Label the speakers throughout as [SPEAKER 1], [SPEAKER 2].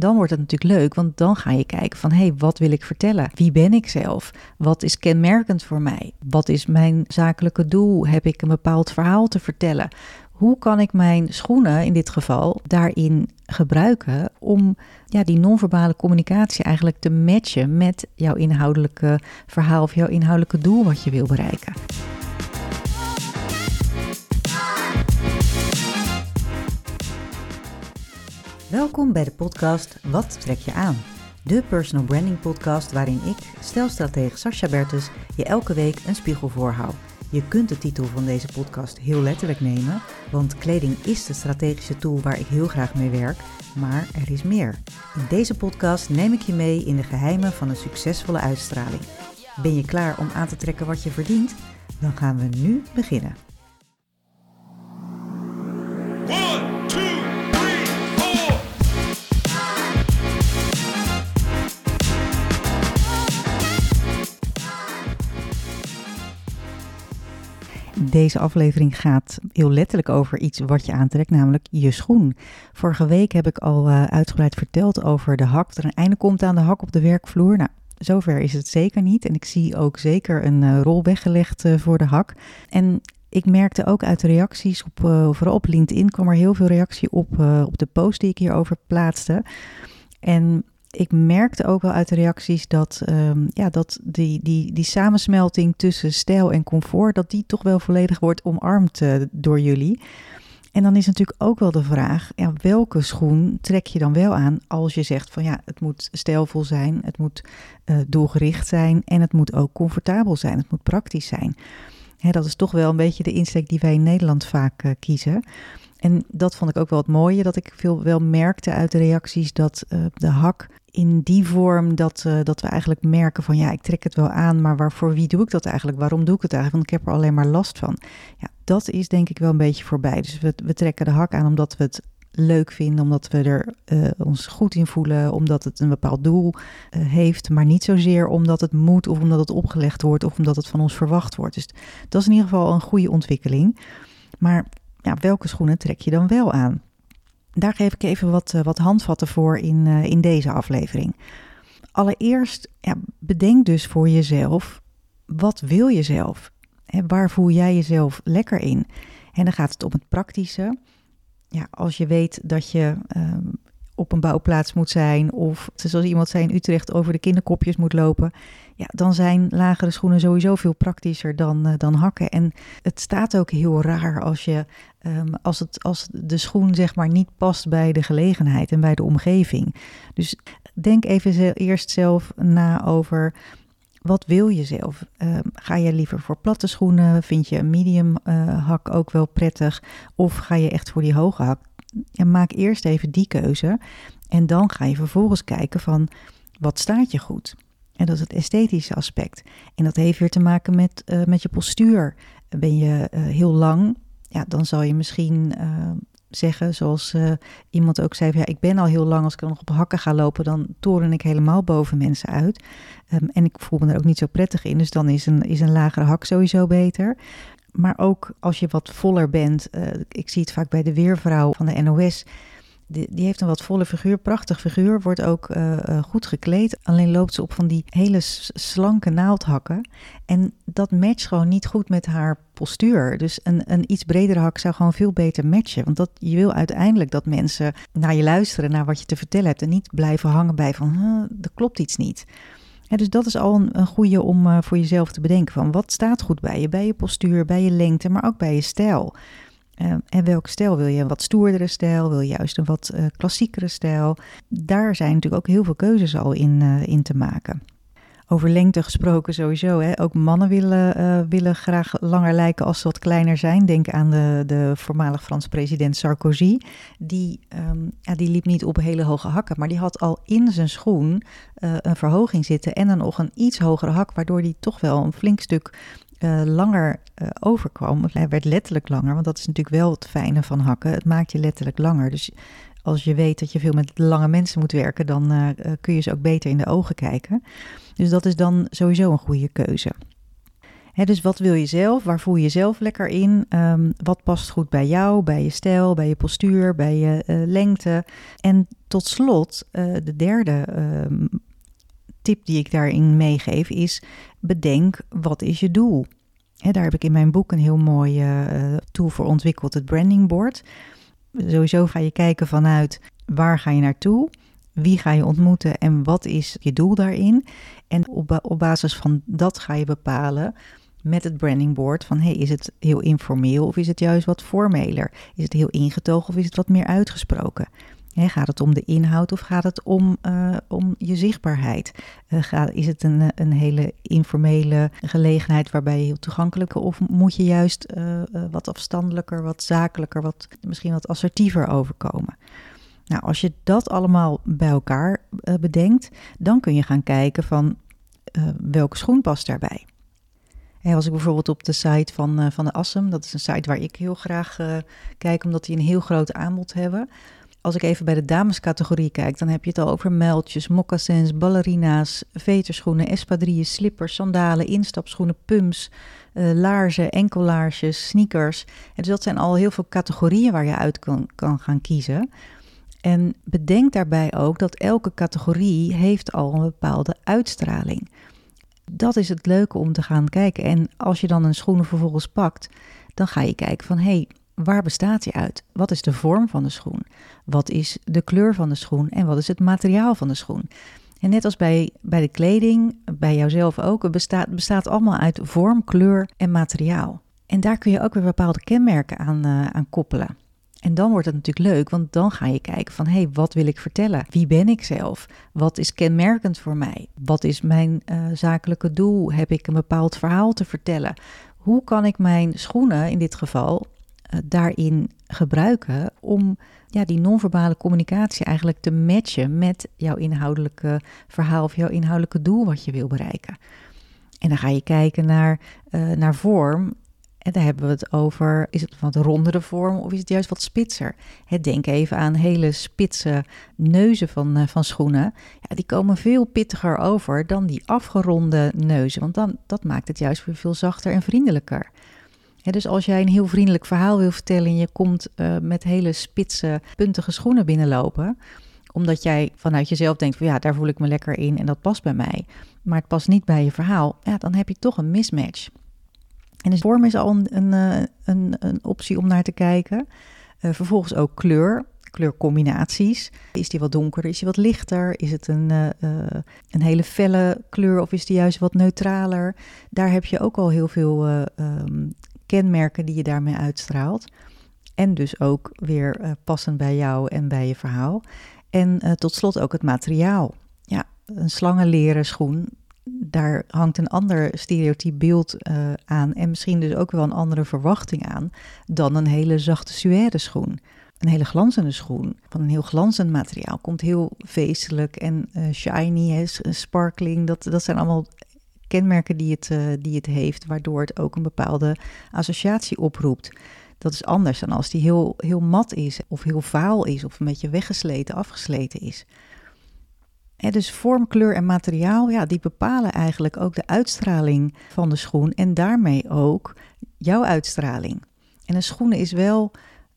[SPEAKER 1] dan wordt het natuurlijk leuk, want dan ga je kijken van hé, hey, wat wil ik vertellen? Wie ben ik zelf? Wat is kenmerkend voor mij? Wat is mijn zakelijke doel? Heb ik een bepaald verhaal te vertellen? Hoe kan ik mijn schoenen in dit geval daarin gebruiken om ja, die non-verbale communicatie eigenlijk te matchen met jouw inhoudelijke verhaal of jouw inhoudelijke doel wat je wil bereiken? Welkom bij de podcast Wat trek je aan? De personal branding podcast waarin ik, stelstratege Sascha Bertus, je elke week een spiegel voorhoud. Je kunt de titel van deze podcast heel letterlijk nemen, want kleding is de strategische tool waar ik heel graag mee werk, maar er is meer. In deze podcast neem ik je mee in de geheimen van een succesvolle uitstraling. Ben je klaar om aan te trekken wat je verdient? Dan gaan we nu beginnen. Deze aflevering gaat heel letterlijk over iets wat je aantrekt, namelijk je schoen. Vorige week heb ik al uh, uitgebreid verteld over de hak. Dat er een einde komt aan de hak op de werkvloer. Nou, zover is het zeker niet. En ik zie ook zeker een uh, rol weggelegd uh, voor de hak. En ik merkte ook uit de reacties, op, vooral op LinkedIn kwam er heel veel reactie op, op de post die ik hierover plaatste. En ik merkte ook wel uit de reacties dat, um, ja, dat die, die, die samensmelting tussen stijl en comfort, dat die toch wel volledig wordt omarmd uh, door jullie. En dan is natuurlijk ook wel de vraag, ja, welke schoen trek je dan wel aan als je zegt van ja, het moet stijlvol zijn, het moet uh, doelgericht zijn en het moet ook comfortabel zijn, het moet praktisch zijn. Hè, dat is toch wel een beetje de insteek die wij in Nederland vaak uh, kiezen. En dat vond ik ook wel het mooie, dat ik veel wel merkte uit de reacties dat de hak in die vorm dat, uh, dat we eigenlijk merken van ja, ik trek het wel aan, maar waarvoor wie doe ik dat eigenlijk? Waarom doe ik het eigenlijk? Want ik heb er alleen maar last van. Ja, dat is denk ik wel een beetje voorbij. Dus we, we trekken de hak aan omdat we het leuk vinden, omdat we er uh, ons goed in voelen, omdat het een bepaald doel uh, heeft, maar niet zozeer omdat het moet of omdat het opgelegd wordt of omdat het van ons verwacht wordt. Dus dat is in ieder geval een goede ontwikkeling. Maar ja, welke schoenen trek je dan wel aan? Daar geef ik even wat, uh, wat handvatten voor in, uh, in deze aflevering. Allereerst, ja, bedenk dus voor jezelf, wat wil je zelf? Hè, waar voel jij jezelf lekker in? En dan gaat het om het praktische. Ja, als je weet dat je um, op een bouwplaats moet zijn, of zoals iemand zei in Utrecht over de kinderkopjes moet lopen, ja, dan zijn lagere schoenen sowieso veel praktischer dan, uh, dan hakken. En het staat ook heel raar als, je, um, als, het, als de schoen zeg maar niet past bij de gelegenheid en bij de omgeving. Dus denk even eerst zelf na over wat wil je zelf? Uh, ga je liever voor platte schoenen? Vind je een medium uh, hak ook wel prettig? Of ga je echt voor die hoge hak? Maak eerst even die keuze. En dan ga je vervolgens kijken van wat staat je goed? En dat is het esthetische aspect. En dat heeft weer te maken met, uh, met je postuur. Ben je uh, heel lang, ja, dan zal je misschien uh, zeggen, zoals iemand ook zei: ja, Ik ben al heel lang, als ik dan nog op hakken ga lopen, dan toren ik helemaal boven mensen uit. Um, en ik voel me er ook niet zo prettig in, dus dan is een, is een lagere hak sowieso beter. Maar ook als je wat voller bent, ik zie het vaak bij de weervrouw van de NOS die, die, heeft een wat volle figuur, prachtig figuur, wordt ook uh, uh, goed gekleed. Alleen loopt ze op van die hele slanke naaldhakken. En dat matcht gewoon niet goed met haar postuur. Dus een, een iets bredere hak zou gewoon veel beter matchen. Want dat, je wil uiteindelijk dat mensen naar je luisteren, naar wat je te vertellen hebt. En niet blijven hangen bij van, huh, er klopt iets niet. Ja, dus dat is al een, goede om uh, voor jezelf te bedenken van wat staat goed bij je, bij je postuur, bij je lengte, maar ook bij je stijl. Uh, en welke stijl wil je? Een wat stoerdere stijl? Wil je juist een wat uh, klassiekere stijl? Daar zijn natuurlijk ook heel veel keuzes al in, in te maken. Over lengte gesproken sowieso. Hè? Ook mannen willen, willen graag langer lijken als ze wat kleiner zijn. Denk aan de, de voormalig Frans president Sarkozy. Die, um, ja, die liep niet op hele hoge hakken, maar die had al in zijn schoen een verhoging zitten en dan nog een iets hogere hak, waardoor hij toch wel een flink stuk uh, langer uh, overkwam. Hij werd letterlijk langer, want dat is natuurlijk wel het fijne van hakken. Het maakt je letterlijk langer. Dus als je weet dat je veel met lange mensen moet werken, dan uh, kun je ze ook beter in de ogen kijken. Dus dat is dan sowieso een goede keuze. dus wat wil je zelf? Waar voel je jezelf lekker in? Ehm, wat past goed bij jou, bij je stijl, bij je postuur, bij je uh, lengte? En tot slot, de derde ehm, tip die ik daarin meegeef is: bedenk wat is je doel? Hè, daar heb ik in mijn boek een heel mooi tool voor ontwikkeld, het branding board. Sowieso ga je kijken vanuit waar ga je naartoe, wie ga je ontmoeten en wat is je doel daarin. En op, op basis van dat ga je bepalen met het branding board van hey, is het heel informeel of is het juist wat formeler? Is het heel ingetogen of is het wat meer uitgesproken? Gaat het om de inhoud of gaat het om, uh, om je zichtbaarheid? Gaat, is het een, een hele informele gelegenheid waarbij je heel toegankelijk of moet je juist wat afstandelijker, wat zakelijker, wat, misschien wat assertiever overkomen? Nou, als je dat allemaal bij elkaar bedenkt, dan kun je gaan kijken van welke schoen past daarbij. Als ik bijvoorbeeld op de site van, van de Assem, dat is een site waar ik heel graag kijk, omdat die een heel groot aanbod hebben als ik even bij de damescategorie kijk, dan heb je het al over meldjes, moccasins, ballerina's, veterschoenen, espadrilles, slippers, sandalen, instapschoenen, pumps, uh, laarzen, enkellaarsjes, sneakers. Dus dat zijn al heel veel categorieën waar je uit kan, kan gaan kiezen. En bedenk daarbij ook dat elke categorie heeft al een bepaalde uitstraling. Dat is het leuke om te gaan kijken. En als je dan een schoenen vervolgens pakt, dan ga je kijken van hé, hey, Waar bestaat die uit? Wat is de vorm van de schoen? Wat is de kleur van de schoen? En wat is het materiaal van de schoen? En net als bij, bij de kleding, bij jouzelf ook, het bestaat, bestaat allemaal uit vorm, kleur en materiaal. En daar kun je ook weer bepaalde kenmerken aan, uh, aan koppelen. En dan wordt het natuurlijk leuk, want dan ga je kijken van hé, hey, wat wil ik vertellen? Wie ben ik zelf? Wat is kenmerkend voor mij? Wat is mijn uh, zakelijke doel? Heb ik een bepaald verhaal te vertellen? Hoe kan ik mijn schoenen in dit geval daarin gebruiken om ja, die non-verbale communicatie eigenlijk te matchen met jouw inhoudelijke verhaal of jouw inhoudelijke doel wat je wil bereiken. En dan ga je kijken naar, uh, naar vorm. En daar hebben we het over, is het wat rondere vorm of is het juist wat spitser? Denk even aan hele spitse neuzen van, uh, van schoenen. Ja, die komen veel pittiger over dan die afgeronde neuzen, want dan, dat maakt het juist weer veel zachter en vriendelijker dus als jij een heel vriendelijk verhaal wil vertellen en je komt uh, met hele spitse, puntige schoenen binnenlopen, omdat jij vanuit jezelf denkt van ja, daar voel ik me lekker in en dat past bij mij, maar het past niet bij je verhaal, ja, dan heb je toch een mismatch. En de vorm is al een, eh, een, een optie om naar te kijken. Uh, vervolgens ook kleur, kleurcombinaties. Is die wat donkerder, is die wat lichter? Is het een, een hele felle kleur of is die juist wat neutraler? Daar heb je ook al heel veel um, kenmerken die je daarmee uitstraalt. En dus ook weer uh, passend bij jou en bij je verhaal. En uh, tot slot ook het materiaal. Ja, een slangenleren schoen, daar hangt een ander stereotyp beeld uh, aan. En misschien dus ook wel een andere verwachting aan dan een hele zachte suède schoen. Een hele glanzende schoen van een heel glanzend materiaal. Komt heel feestelijk en shiny, sparkling. Dat, dat zijn allemaal kenmerken die het, uh, die het heeft, waardoor het ook een bepaalde associatie oproept. Dat is anders dan als die heel, heel mat is, of heel vaal is, of een beetje weggesleten, afgesleten is. En dus vorm, kleur en materiaal, ja, die bepalen eigenlijk ook de uitstraling van de schoen en daarmee ook jouw uitstraling. En een schoen is wel,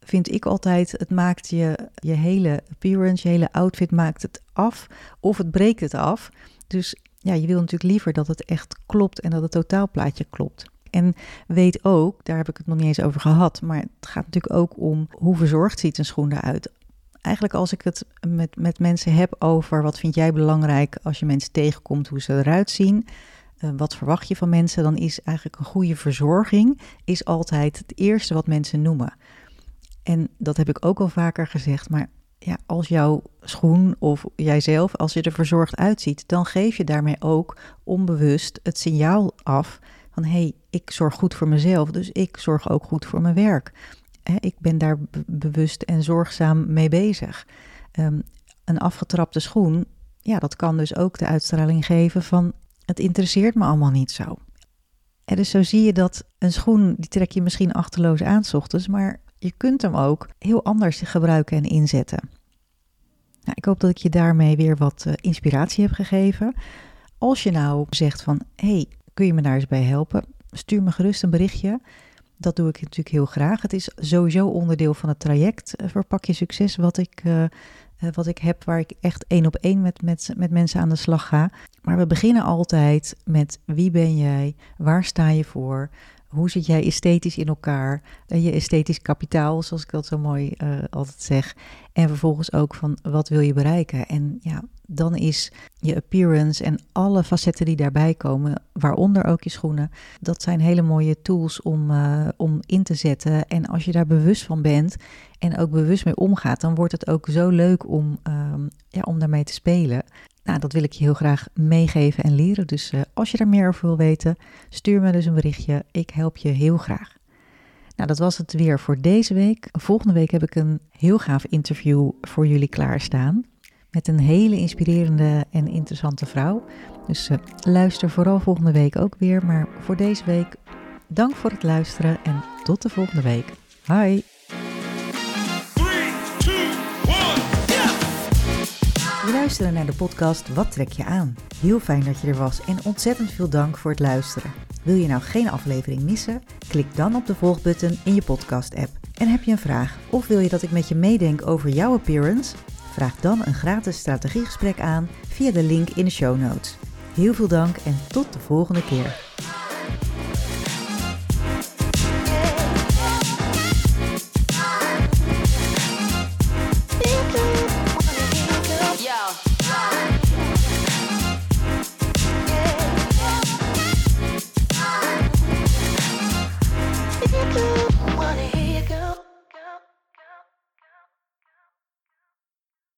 [SPEAKER 1] vind ik altijd, het maakt je, je hele appearance, je hele outfit maakt het af of het breekt het af. Dus ja, je wil natuurlijk liever dat het echt klopt en dat het totaalplaatje klopt. En weet ook, daar heb ik het nog niet eens over gehad, maar het gaat natuurlijk ook om hoe verzorgd ziet een schoen eruit. Eigenlijk als ik het met, met mensen heb over wat vind jij belangrijk als je mensen tegenkomt, hoe ze eruit zien, uh, wat verwacht je van mensen, dan is eigenlijk een goede verzorging is altijd het eerste wat mensen noemen. En dat heb ik ook al vaker gezegd, maar ja, als jouw schoen of jijzelf, als je er verzorgd uitziet, dan geef je daarmee ook onbewust het signaal af van hé, hey, ik zorg goed voor mezelf, dus ik zorg ook goed voor mijn werk. ik ben daar bewust en zorgzaam mee bezig. Um, een afgetrapte schoen, ja, dat kan dus ook de uitstraling geven van het interesseert me allemaal niet zo. En dus zo zie je dat een schoen, die trek je misschien achterloos aan ochtends, maar je kunt hem ook heel anders gebruiken en inzetten. Nou, ik hoop dat ik je daarmee weer wat uh, inspiratie heb gegeven. Als je nou zegt van, hey, kun je me daar eens bij helpen? stuur me gerust een berichtje. Dat doe ik natuurlijk heel graag. Het is sowieso onderdeel van het traject uh, Verpak je succes, wat ik, uh, wat ik heb, waar ik echt één op één met, met, met mensen aan de slag ga. Maar we beginnen altijd met wie ben jij, waar sta je voor, hoe zit jij esthetisch in elkaar? Je esthetisch kapitaal, zoals ik dat zo mooi uh, altijd zeg. En vervolgens ook van wat wil je bereiken? En ja, dan is je appearance en alle facetten die daarbij komen, waaronder ook je schoenen, dat zijn hele mooie tools om, uh, om in te zetten. En als je daar bewust van bent en ook bewust mee omgaat, dan wordt het ook zo leuk om, ja, om daarmee te spelen. Nou, dat wil ik je heel graag meegeven en leren. Dus uh, als je er meer over wil weten, stuur me dus een berichtje. Ik help je heel graag. Nou, dat was het weer voor deze week. Volgende week heb ik een heel gaaf interview voor jullie klaarstaan. Met een hele inspirerende en interessante vrouw. Dus uh, luister vooral volgende week ook weer. Maar voor deze week, dank voor het luisteren en tot de volgende week. Bye! We luisteren naar de podcast Wat trek je aan? Heel fijn dat je er was en ontzettend veel dank voor het luisteren. Wil je nou geen aflevering missen? Klik dan op de volgbutton in je podcast-app. En heb je een vraag of wil je dat ik met je meedenk over jouw appearance? Vraag dan een gratis strategiegesprek aan via de link in de show notes. Heel veel dank en tot de volgende keer.